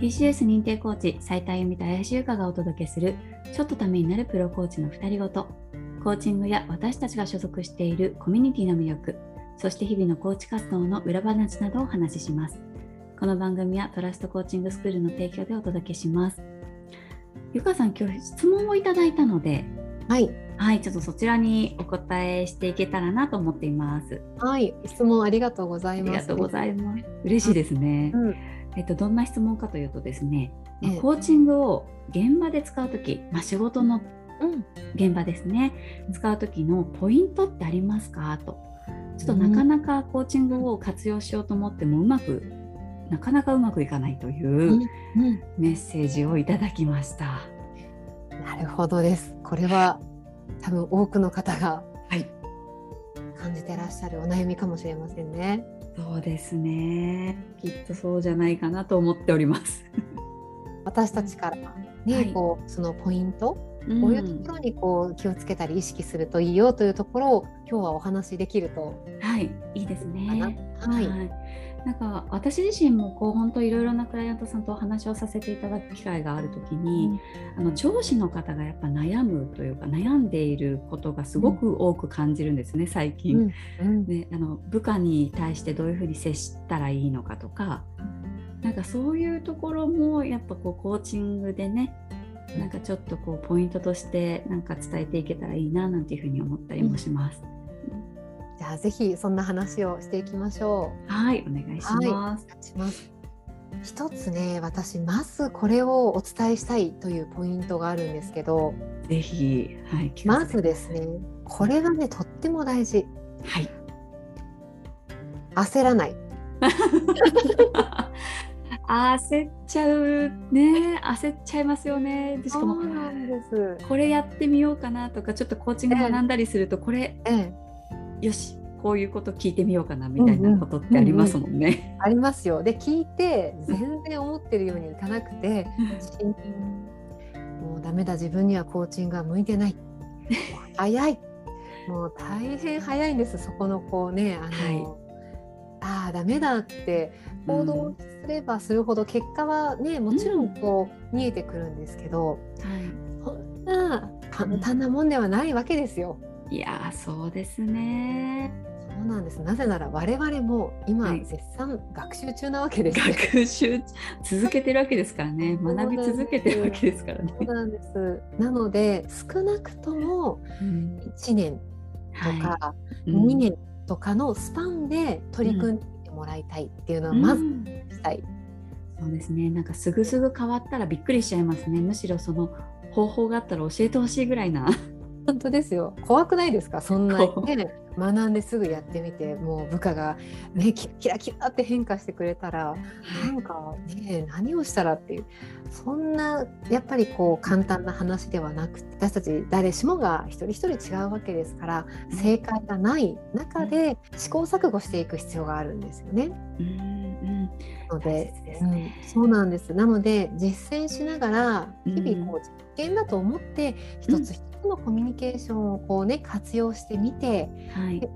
TCS 認定コーチ斉田由美と林優香がお届けするちょっとためになるプロコーチの2人ごと。コーチングや私たちが所属しているコミュニティの魅力そして日々のコーチ活動の裏話などをお話しします。この番組はトラストコーチングスクールの提供でお届けします。ゆかさん今日質問をいただいたのではい。はいちょっとそちらにお答えしていけたらなと思っています。はい質問ありがとうございます。ありがとうございます。嬉しいですね、うんえっと、どんな質問かというとですね、ええ。コーチングを現場で使うとき、まあ、仕事のうん。現場ですね。使う時のポイントってありますかと。ちょっとなかなかコーチングを活用しようと思ってもうまくなかなかうまくいかないといううん。メッセージをいただきました。なるほどです。これは多分多くの方がはい、感じてらっしゃるお悩みかもしれませんね。そうですねきっとそうじゃないかなと思っております。私たちからね、はい。こうそのポイント、うん。こういうところにこう気をつけたり意識するといいよというところを今日はお話しできるとはい、いいですかな、ね。はい、なんか私自身もこう本当いろいろなクライアントさんとお話をさせていただく機会があるときに、あの上司の方がやっぱ悩むというか悩んでいることがすごく多く感じるんですね、最う近。んうんね、あの部下に対してどういうふうに接したらいいのかとかなんかそういうところもやっぱこうコーチングでねなんかちょっとこうポイントとしてなんか伝えていけたらいいななんていうふうに思ったりもします。じゃあぜひそんな話をしていきましょはいお願いします。う。します一つね私まずこれをお伝えしたいというポイントがあるんですけどぜひはいまずですねこれがねとっても大事はい。焦らない 焦っちゃうね焦っちゃいますよね。でしかもそうなんですこれやってみようかなとかちょっとコーチング学んだりするとこれええよしこういうこと聞いてみようかなみたいなことってありますもんね。ありますよ。で聞いて全然思ってるようにいかなくてしもうダメだ自分にはコーチングは向いてない。早い。もう大変早いんですそこのこうねあの、はい。ああダメだって行動すればするほど結果はねもちろんこう見えてくるんですけど、はい。そんな簡単なもんではないわけですよ。いやーそうですね。そうなんです。なぜなら我々も今はい。絶賛学習中なわけですよ。学習続けてるわけですからね。学び続けてるわけですからね。そう。なんです。なので少なくともうん。1年とかは2年とかのスパンで取り組んでもらいたいっていうのはまずうん。したい。そうですね。なんかすぐすぐ変わったらびっくりしちゃいますね。むしろその方法があったら教えてほしいぐらいな本当ですよ。怖くないですか？そんな怖ね学んですぐやってみてもう部下がねキラキラキラって変化してくれたらなんかね何をしたらっていうそんなやっぱりこう簡単な話ではなくて私たち誰しもが一人一人違うわけですから正解がない中で試行錯誤していく必要があるんですよね。うんそうなんです。なので実践しながらうん日々こう実験だと思って一つ一つのコミュニケーションをこうね活用してみてはい。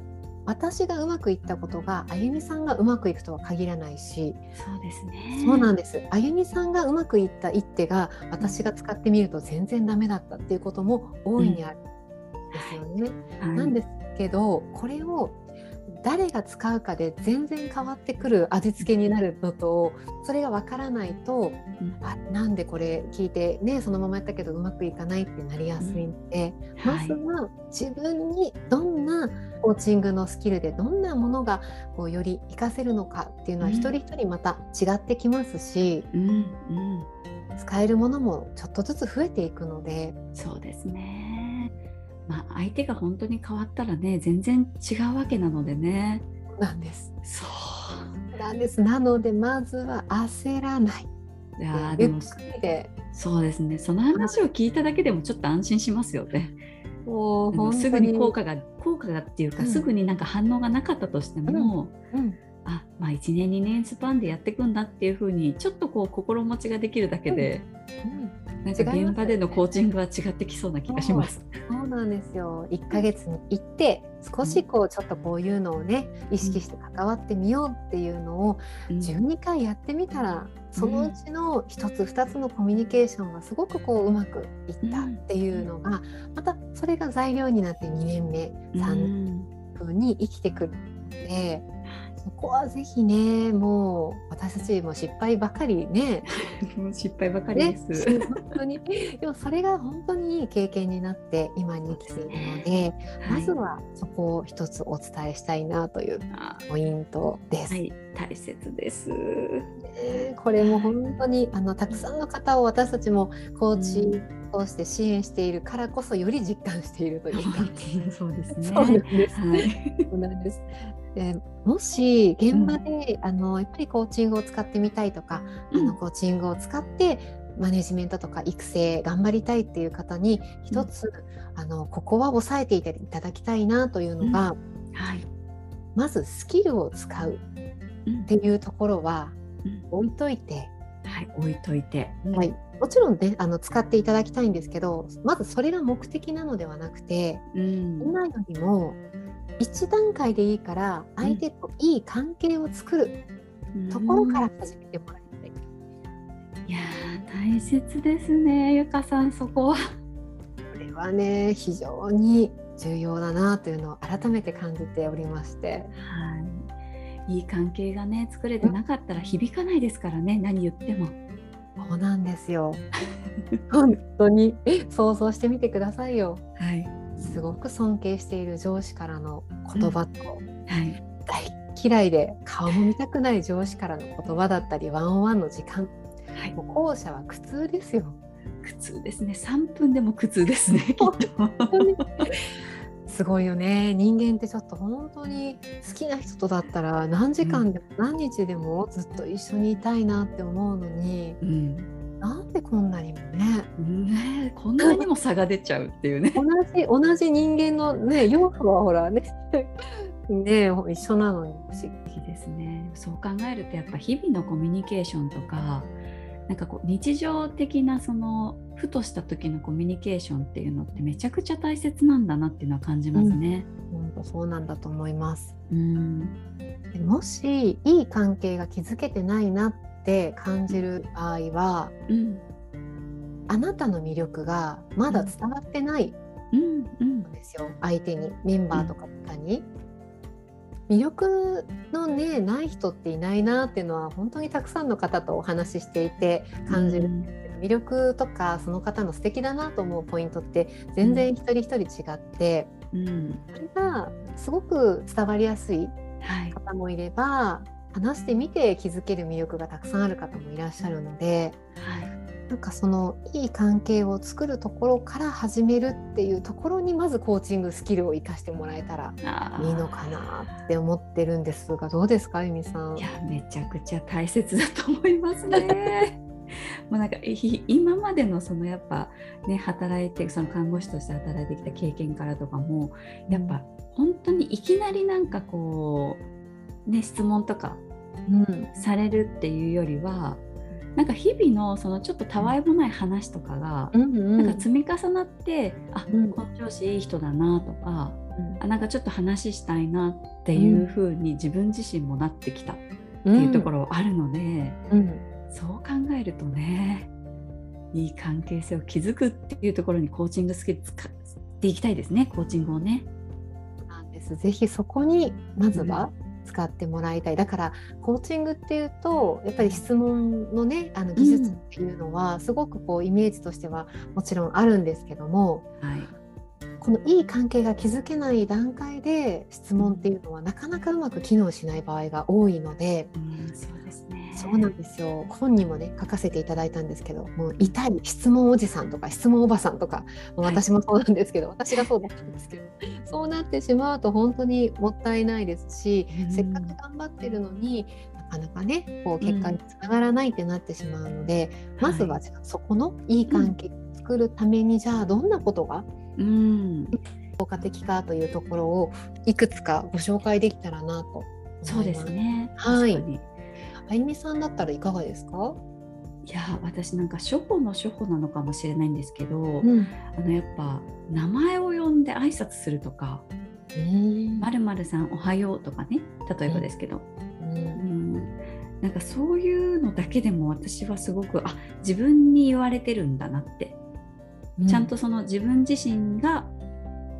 私がうまくいったことがあゆみさんがうまくいくとは限らないしそうですね。そうなんです。あゆみさんがうまくいった一手が私が使ってみると全然ダメだったっていうことも大いにあるんですよね。はい。なんですけどこれを誰が使うかで全然変わってくる味付けになるのとそれがわからないとうん。あなんでこれ聞いてねそのままやったけどうまくいかないってなりやすいので、はい。まずは自分にどんなコーチングのスキルでどんなものがこうより活かせるのかっていうのはうん。一人一人また違ってきますし、うんうん。使えるものもちょっとずつ増えていくのでそうですね。まあ相手が本当に変わったらね全然違うわけなのでね。なんです。そう。なんですなのでまずは焦らない。いやーでもそうですね。その話を聞いただけでもちょっと安心しますよね。もうすぐに効果が効果がっていうか、うんすぐになんか反応がなかったとしても、うんあまあ1年2年スパンでやっていくんだっていうふうにちょっとこう心持ちができるだけで、うんなんか現場でのコーチングは違ってきそうな気がします。そうなんですよ1ヶ月に行って少しこうちょっとこういうのをね意識して関わってみようっていうのをうん12回やってみたらそのうちの1つ2つのコミュニケーションがすごくこううまくいったっていうのがまたそれが材料になって2年目3年風に生きてくるので。そこはぜひねもう私たちも失敗ばかりね失敗ばかりねです。本当にでもそれが本当にいい経験になって今に生きているので、まずはそこを一つお伝えしたいなというあポイントです。はい、大切です。ねこれも本当にあのたくさんの方を私たちもコーチを通して支援しているからこそより実感しているというか。そうですね。そうなんですはい。そうなんです。でもし現場で、あのやっぱりコーチングを使ってみたいとか、あのコーチングを使ってマネジメントとか育成頑張りたいっていう方に一つ、あのここは押さえていただきたいなというのが、はい。まずスキルを使ううんっていうところはうん。置いといて、はい、置いといて。はい、もちろんねあの使っていただきたいんですけどまずそれが目的なのではなくてうん。今よりも一段階でいいから相手といい関係を作るところから始めてもらいたい。いやー大切ですねゆかさんそこは。これはね非常に重要だなというのを改めて感じておりましてはい。いい関係がね作れてなかったら響かないですからね何言っても。そうなんですよ本当に想像してみてくださいよはい。すごく尊敬している上司からの言葉と、はい。大嫌いで顔も見たくない上司からの言葉だったりワンオンワンの時間はい。もう後者は苦痛ですよ苦痛ですね。3分でも苦痛ですね。すごいよね人間ってちょっと本当に好きな人とだったら何時間でも何日でもずっと一緒にいたいなって思うのにうん。なんでこんなにもねねえこんなにも差が出ちゃうっていうね。同じ同じ人間のね洋服はほらね ね一緒なのに不思議ですね。そう考えるとやっぱ日々のコミュニケーションとかなんかこう日常的なそのふとした時のコミュニケーションっていうのってめちゃくちゃ大切なんだなっていうのは感じますね。本当そうなんだと思います。うん。でもしいい関係が築けてないなって感じる場合はうん。あなたの魅力がまだ伝わってないうん。うんん。ですよ相手にメンバーとか他に。魅力のねない人っていないなっていうのは本当にたくさんの方とお話ししていて感じる、魅力とかその方の素敵だなと思うポイントって全然一人一人違って、うん。それがすごく伝わりやすいはい。方もいれば話してみて気づける魅力がたくさんある方もいらっしゃるのではい。なんかそのいい関係を作るところから始めるっていうところにまずコーチングスキルを生かしてもらえたらいいのかなって思ってるんですがどうですか由美さん？い。やめちゃくちゃ大切だと思いますね。もうなんかい今までのそのやっぱね働いてその看護師として働いてきた経験からとかもやっぱ本当にいきなりなんかこうね質問とかうん。されるっていうよりはなんか日々のそのちょっとたわいもない話とかがうんうん。なんか積み重なって、あうん。この上司いい人だなとかうん。あなんかちょっと話したいなっていう風に自分自身もなってきたってうん。いうところあるので、うん。そう考えるとねいい関係性を築くっていうところにコーチングスキル使っていきたいですねコーチングをね。なんです。ぜひそこにまずは使ってもらいたい、だからコーチングっていうとやっぱり質問のねあの技術っていうのはすごくこうイメージとしてはもちろんあるんですけどもはい、このいい関係が築けない段階で質問っていうのはなかなかうまく機能しない場合が多いので。うん、そうですね。そうなんですよ。本にもね書かせていただいたんですけどもう痛い質問おじさんとか質問おばさんとか私もそうなんですけど、私がそうだったんですけどそうなってしまうと本当にもったいないですし、うん。せっかく頑張ってるのになかなかねこう結果につながらないってなってしまうので、まずはじゃあそこのいい関係を作るためにじゃあどんなことがうん、効果的かというところをいくつかご紹介できたらなと思います。そうですね。はいあゆみさんだったらいかがですか？いや私なんか初歩の初歩なのかもしれないんですけど、うん。あのやっぱ名前を呼んで挨拶するとか「まるまるさんおはよう」とかね例えばですけど、うん、なんかそういうのだけでも私はすごくあ自分に言われてるんだなって、ちゃんとその自分自身が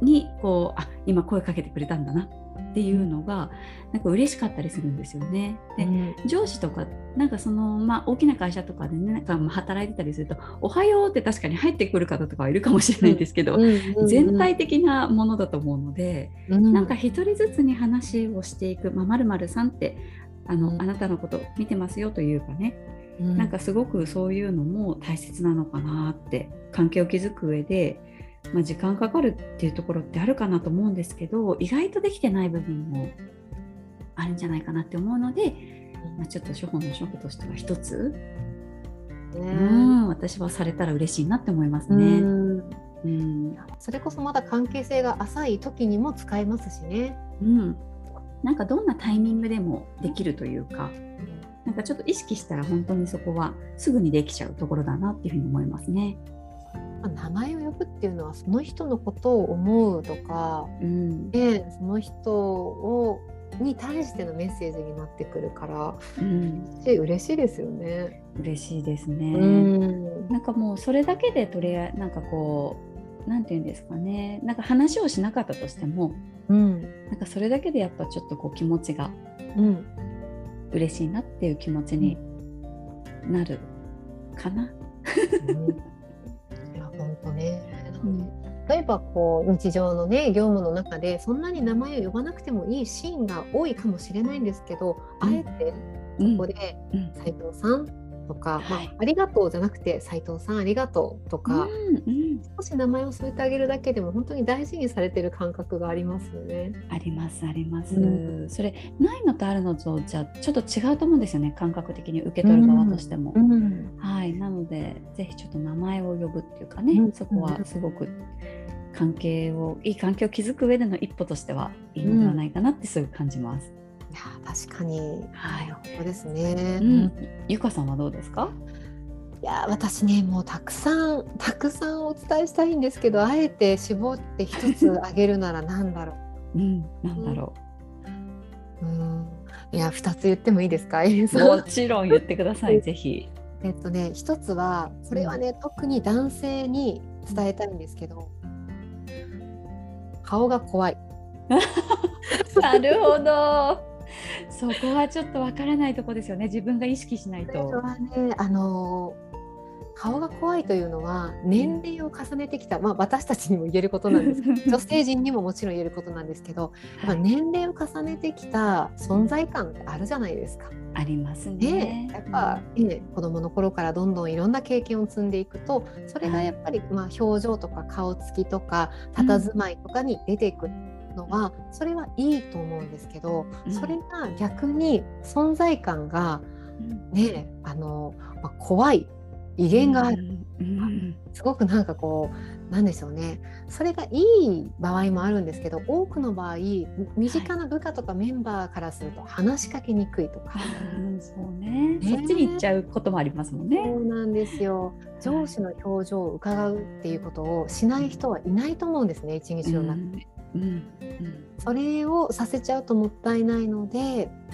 にこうあ今声かけてくれたんだなっていうのがなんか嬉しかったりするんですよね。で上司とかなんかその、まあ、大きな会社とかでねなんかまあ働いてたりすると「おはよう」って確かに入ってくる方とかはいるかもしれないんですけど、全体的なものだと思うので、なんか一人ずつに話をしていく「まるまるさん」ってあの、うん。あなたのこと見てますよというかね、なんかすごくそういうのも大切なのかなって関係を築く上で、まあ、時間かかるっていうところってあるかなと思うんですけど意外とできてない部分もあるんじゃないかなって思うので、まあ、ちょっと初歩の初歩としては一つ、うん、私はされたら嬉しいなって思いますね。うん。それこそまだ関係性が浅い時にも使えますしね。うん、なんかどんなタイミングでもできるというかなんかちょっと意識したら本当にそこはすぐにできちゃうところだなっていうふうに思いますね。まあ名前を呼ぶっていうのはその人のことを思うとか、うん。でその人をに対してのメッセージになってくるから、うん、し嬉しいですよね。嬉しいですね。うん。なんかもうそれだけでとりあえずなんかこうなんて言うんですかね。なんか話をしなかったとしてもうん。なんかそれだけでやっぱちょっとこう気持ちがうん。嬉しいなっていう気持ちになるかな。いや本当ね。うん。例えばこう日常のね業務の中でそんなに名前を呼ばなくてもいいシーンが多いかもしれないんですけど、うん。あえてうんここでうん。斉藤さんとか、はい。まあ、ありがとうじゃなくて斉藤さんありがとうとか、うんうん。少し名前を添えてあげるだけでも本当に大事にされてる感覚がありますよね。ありますあります、うそれないのとあるのとじゃちょっと違うと思うんですよね感覚的に受け取る側としても。んはい。なのでぜひちょっと名前を呼ぶっていうかね、うん。そこはすごく関係をいい関係を築く上での一歩としてはいいのではないかなってすぐ感じます。いや確かに、はい本当ですね。うん、ゆかさんはどうですか？いや私ねもうたくさんたくさんお伝えしたいんですけどあえて絞って一つあげるなら何だろ うん、なんだろう。うんいや二つ言ってもいいですか、もちろん言ってください、ぜひ。えっとね一つはこれはね、特に男性に伝えたいんですけど顔が怖い。なるほど。そこはちょっとわからないとこですよね。自分が意識しないと。はねあの顔が怖いというのは年齢を重ねてきた、まあ、私たちにも言えることなんですけど 女性陣にももちろん言えることなんですけど、まあ、年齢を重ねてきた存在感ってあるじゃないですか。ありますでね。やっぱ、ね、子どもの頃からどんどんいろんな経験を積んでいくとそれがやっぱり、まあ、表情とか顔つきとか佇まいとかに出ていくのは、それはいいと思うんですけど、うん。それが逆に存在感がうん。ねあの、まあ、怖い威厳がある、うん。すごくなんかこうなんでしょうね。それがいい場合もあるんですけど多くの場合身近な部下とかメンバーからすると話しかけにくいとか、うんそうね。ねそっちに行っちゃうこともありますもんね。そうなんですよ。上司の表情を伺うっていうことをしない人はいないと思うんですね一日の中で。うんうんそれをさせちゃうともったいないので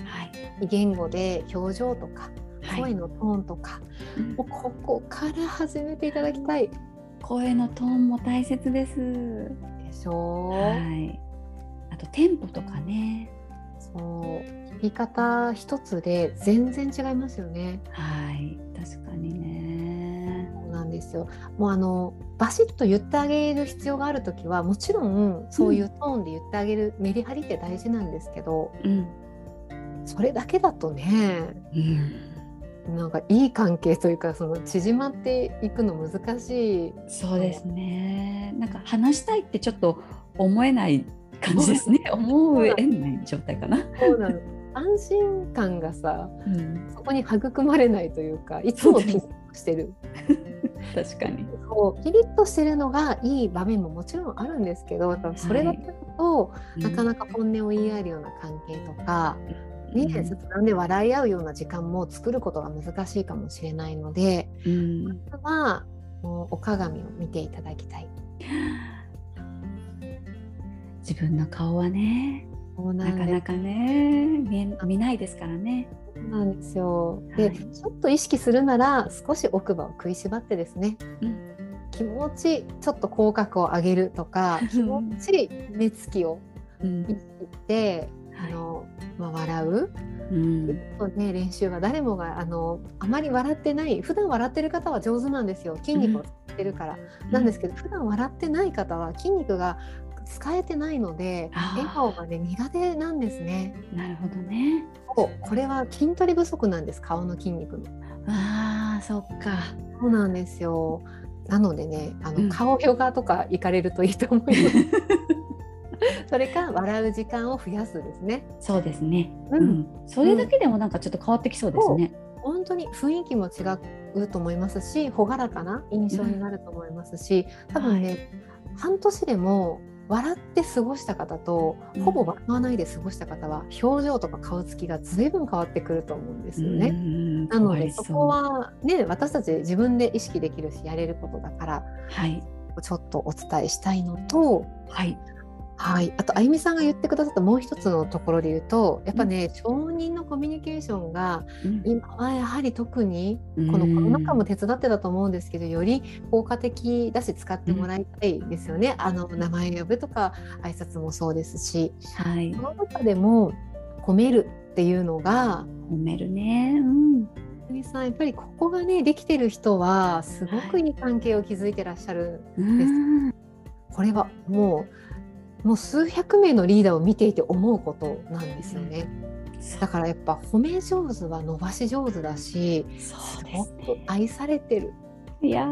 はい異言語で表情とかはい。声のトーンとか、うんもうここから始めていただきたいで声のトーンも大切です。しょ？う。はい。あとテンポとかね。そう言い方一つで全然違いますよね。はい。確かにね。ですよ。もうあのバシッと言ってあげる必要があるときはもちろんそういうトーンで言ってあげるメリハリって大事なんですけど、うん。それだけだとねうん。なんかいい関係というかその縮まっていくの難しい。そうですね。なんか話したいってちょっと思えない感じですね。思えない状態かな。そうなの安心感がさうん。そこに育まれないというかいつもしてる。確かに。そうピリッとしてるのがいい場面ももちろんあるんですけどそれだけだと、なかなか本音を言い合えるような関係とか、ね、雑談で笑い合うような時間も作ることが難しいかもしれないので、うん、まずはもうお鏡を見ていただきたい。自分の顔はねなかなかね見見ないですからね。なんですよ。で、はい、ちょっと意識するなら少し奥歯を食いしばってですね、うん、気持ちちょっと口角を上げるとか気持ち目つきを意識して、うん、あのまあ、笑う。うん、ね、練習は誰もがあのあまり笑ってない普段笑ってる方は上手なんですよ。筋肉を使ってるから、うん、なんですけど普段笑ってない方は筋肉が使えてないので笑顔がね苦手なんですね。なるほどね。これは筋トレ不足なんです顔の筋肉の。ああそっか。そうなんですよ。なのでねあの、うん、顔ヨガとか行かれるといいと思います。それか笑う時間を増やすですね。そうですね。うん、うん、それだけでもなんかちょっと変わってきそうですね。本当に雰囲気も違うと思いますし、朗らかな印象になると思いますし、多分ね、はい、半年でも笑って過ごした方とほぼ笑わないで過ごした方は表情とか顔つきが随分変わってくると思うんですよね。なのでそこはね私たち自分で意識できるしやれることだから、はい、ちょっとお伝えしたいのと、はい、はい、あとあゆみさんが言ってくださったもう一つのところで言うとやっぱね、うん、承認のコミュニケーションが、今はやはり特にこのコロナ禍も手伝ってたと思うんですけど、より効果的だし使ってもらいたいですよね、あの名前呼ぶとか挨拶もそうですし、はい、その中でも褒めるっていうのが褒めるね、うん。さんやっぱりここがねできてる人はすごくい。い関係を築いてらっしゃるんです。はい、これはもうもう数百名のリーダーを見ていて思うことなんですよね。だからやっぱ褒め上手は伸ばし上手だしすごく愛されてる。いや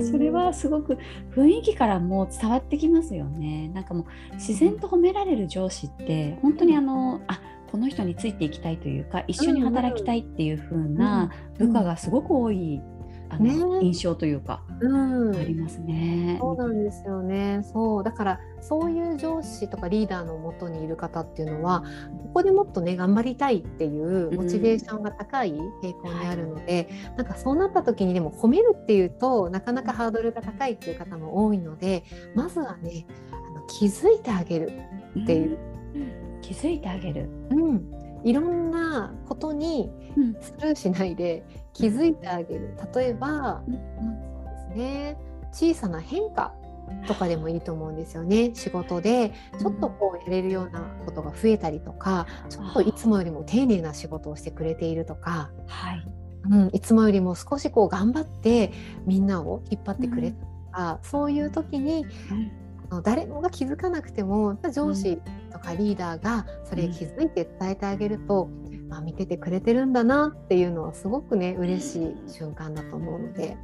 それはすごく雰囲気からも伝わってきますよね。なんかもう自然と褒められる上司って本当にあのあこの人についていきたいというか一緒に働きたいっていう風な部下がすごく多いあの、ね、印象というか、うん、ありますね。そうなんですよね。そうだからそういう上司とかリーダーのもとにいる方っていうのはここでもっとね頑張りたいっていうモチベーションが高い傾向にあるので、うん、なんかそうなった時にでも褒めるっていうとなかなかハードルが高いっていう方も多いのでまずはねあの気づいてあげるっていう。うん、気づいてあげる。うん。いろんなことにスルーしないで気づいてあげる。例えば、うん、そうですね。小さな変化とかでもいいと思うんですよね。仕事でちょっとこうやれるようなことが増えたりとか、ちょっといつもよりも丁寧な仕事をしてくれているとか、はい。うん、いつもよりも少しこう頑張ってみんなを引っ張ってくれたとか、うん、そういう時に、うん、誰もが気づかなくても上司とかリーダーがそれ気づいて伝えてあげると、まあ、見ててくれてるんだなっていうのはすごくね嬉しい瞬間だと思うので。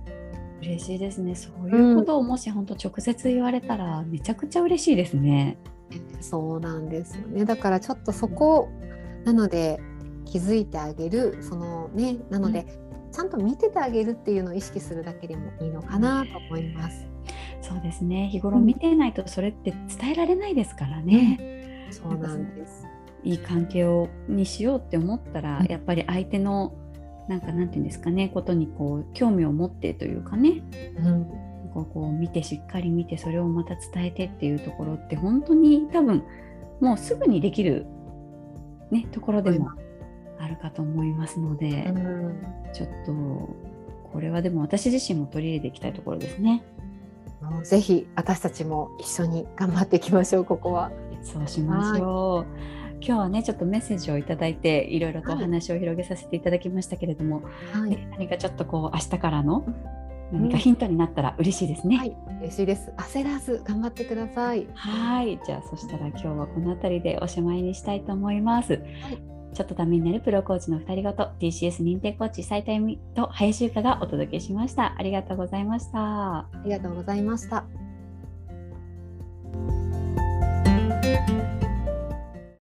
嬉しいですね。そういうことをもし本当直接言われたらめちゃくちゃ嬉しいですね。そうなんですよね。だからちょっとそこなので気づいてあげる。そのねなので、うん、ちゃんと見ててあげるっていうのを意識するだけでもいいのかなと思います。そうですね。日頃見てないとそれって伝えられないですからね。うん、そうなんですいい関係をにしようって思ったら、やっぱり相手のなんかなんていうんですかねことにこう興味を持ってというかね、うん、こうこう見てしっかり見てそれをまた伝えてっていうところって本当に多分もうすぐにできる、ね、ところでもあるかと思いますので、うん、ちょっとこれはでも私自身も取り入れていきたいところですね。ぜひ私たちも一緒に頑張っていきましょうここは。そうしましょう。今日はねちょっとメッセージをいただいていろいろとお話を広げさせていただきましたけれども、はい、何かちょっとこう明日からの何かヒントになったら嬉しいですね。はい、嬉しいです。焦らず頑張ってください。はい、じゃあそしたら今日はこの辺りでおしまいにしたいと思います。はいちょっとためになるプロコーチの2人ごと TCS 認定コーチ斉田由美と林由香がお届けしました。ありがとうございました。ありがとうございました。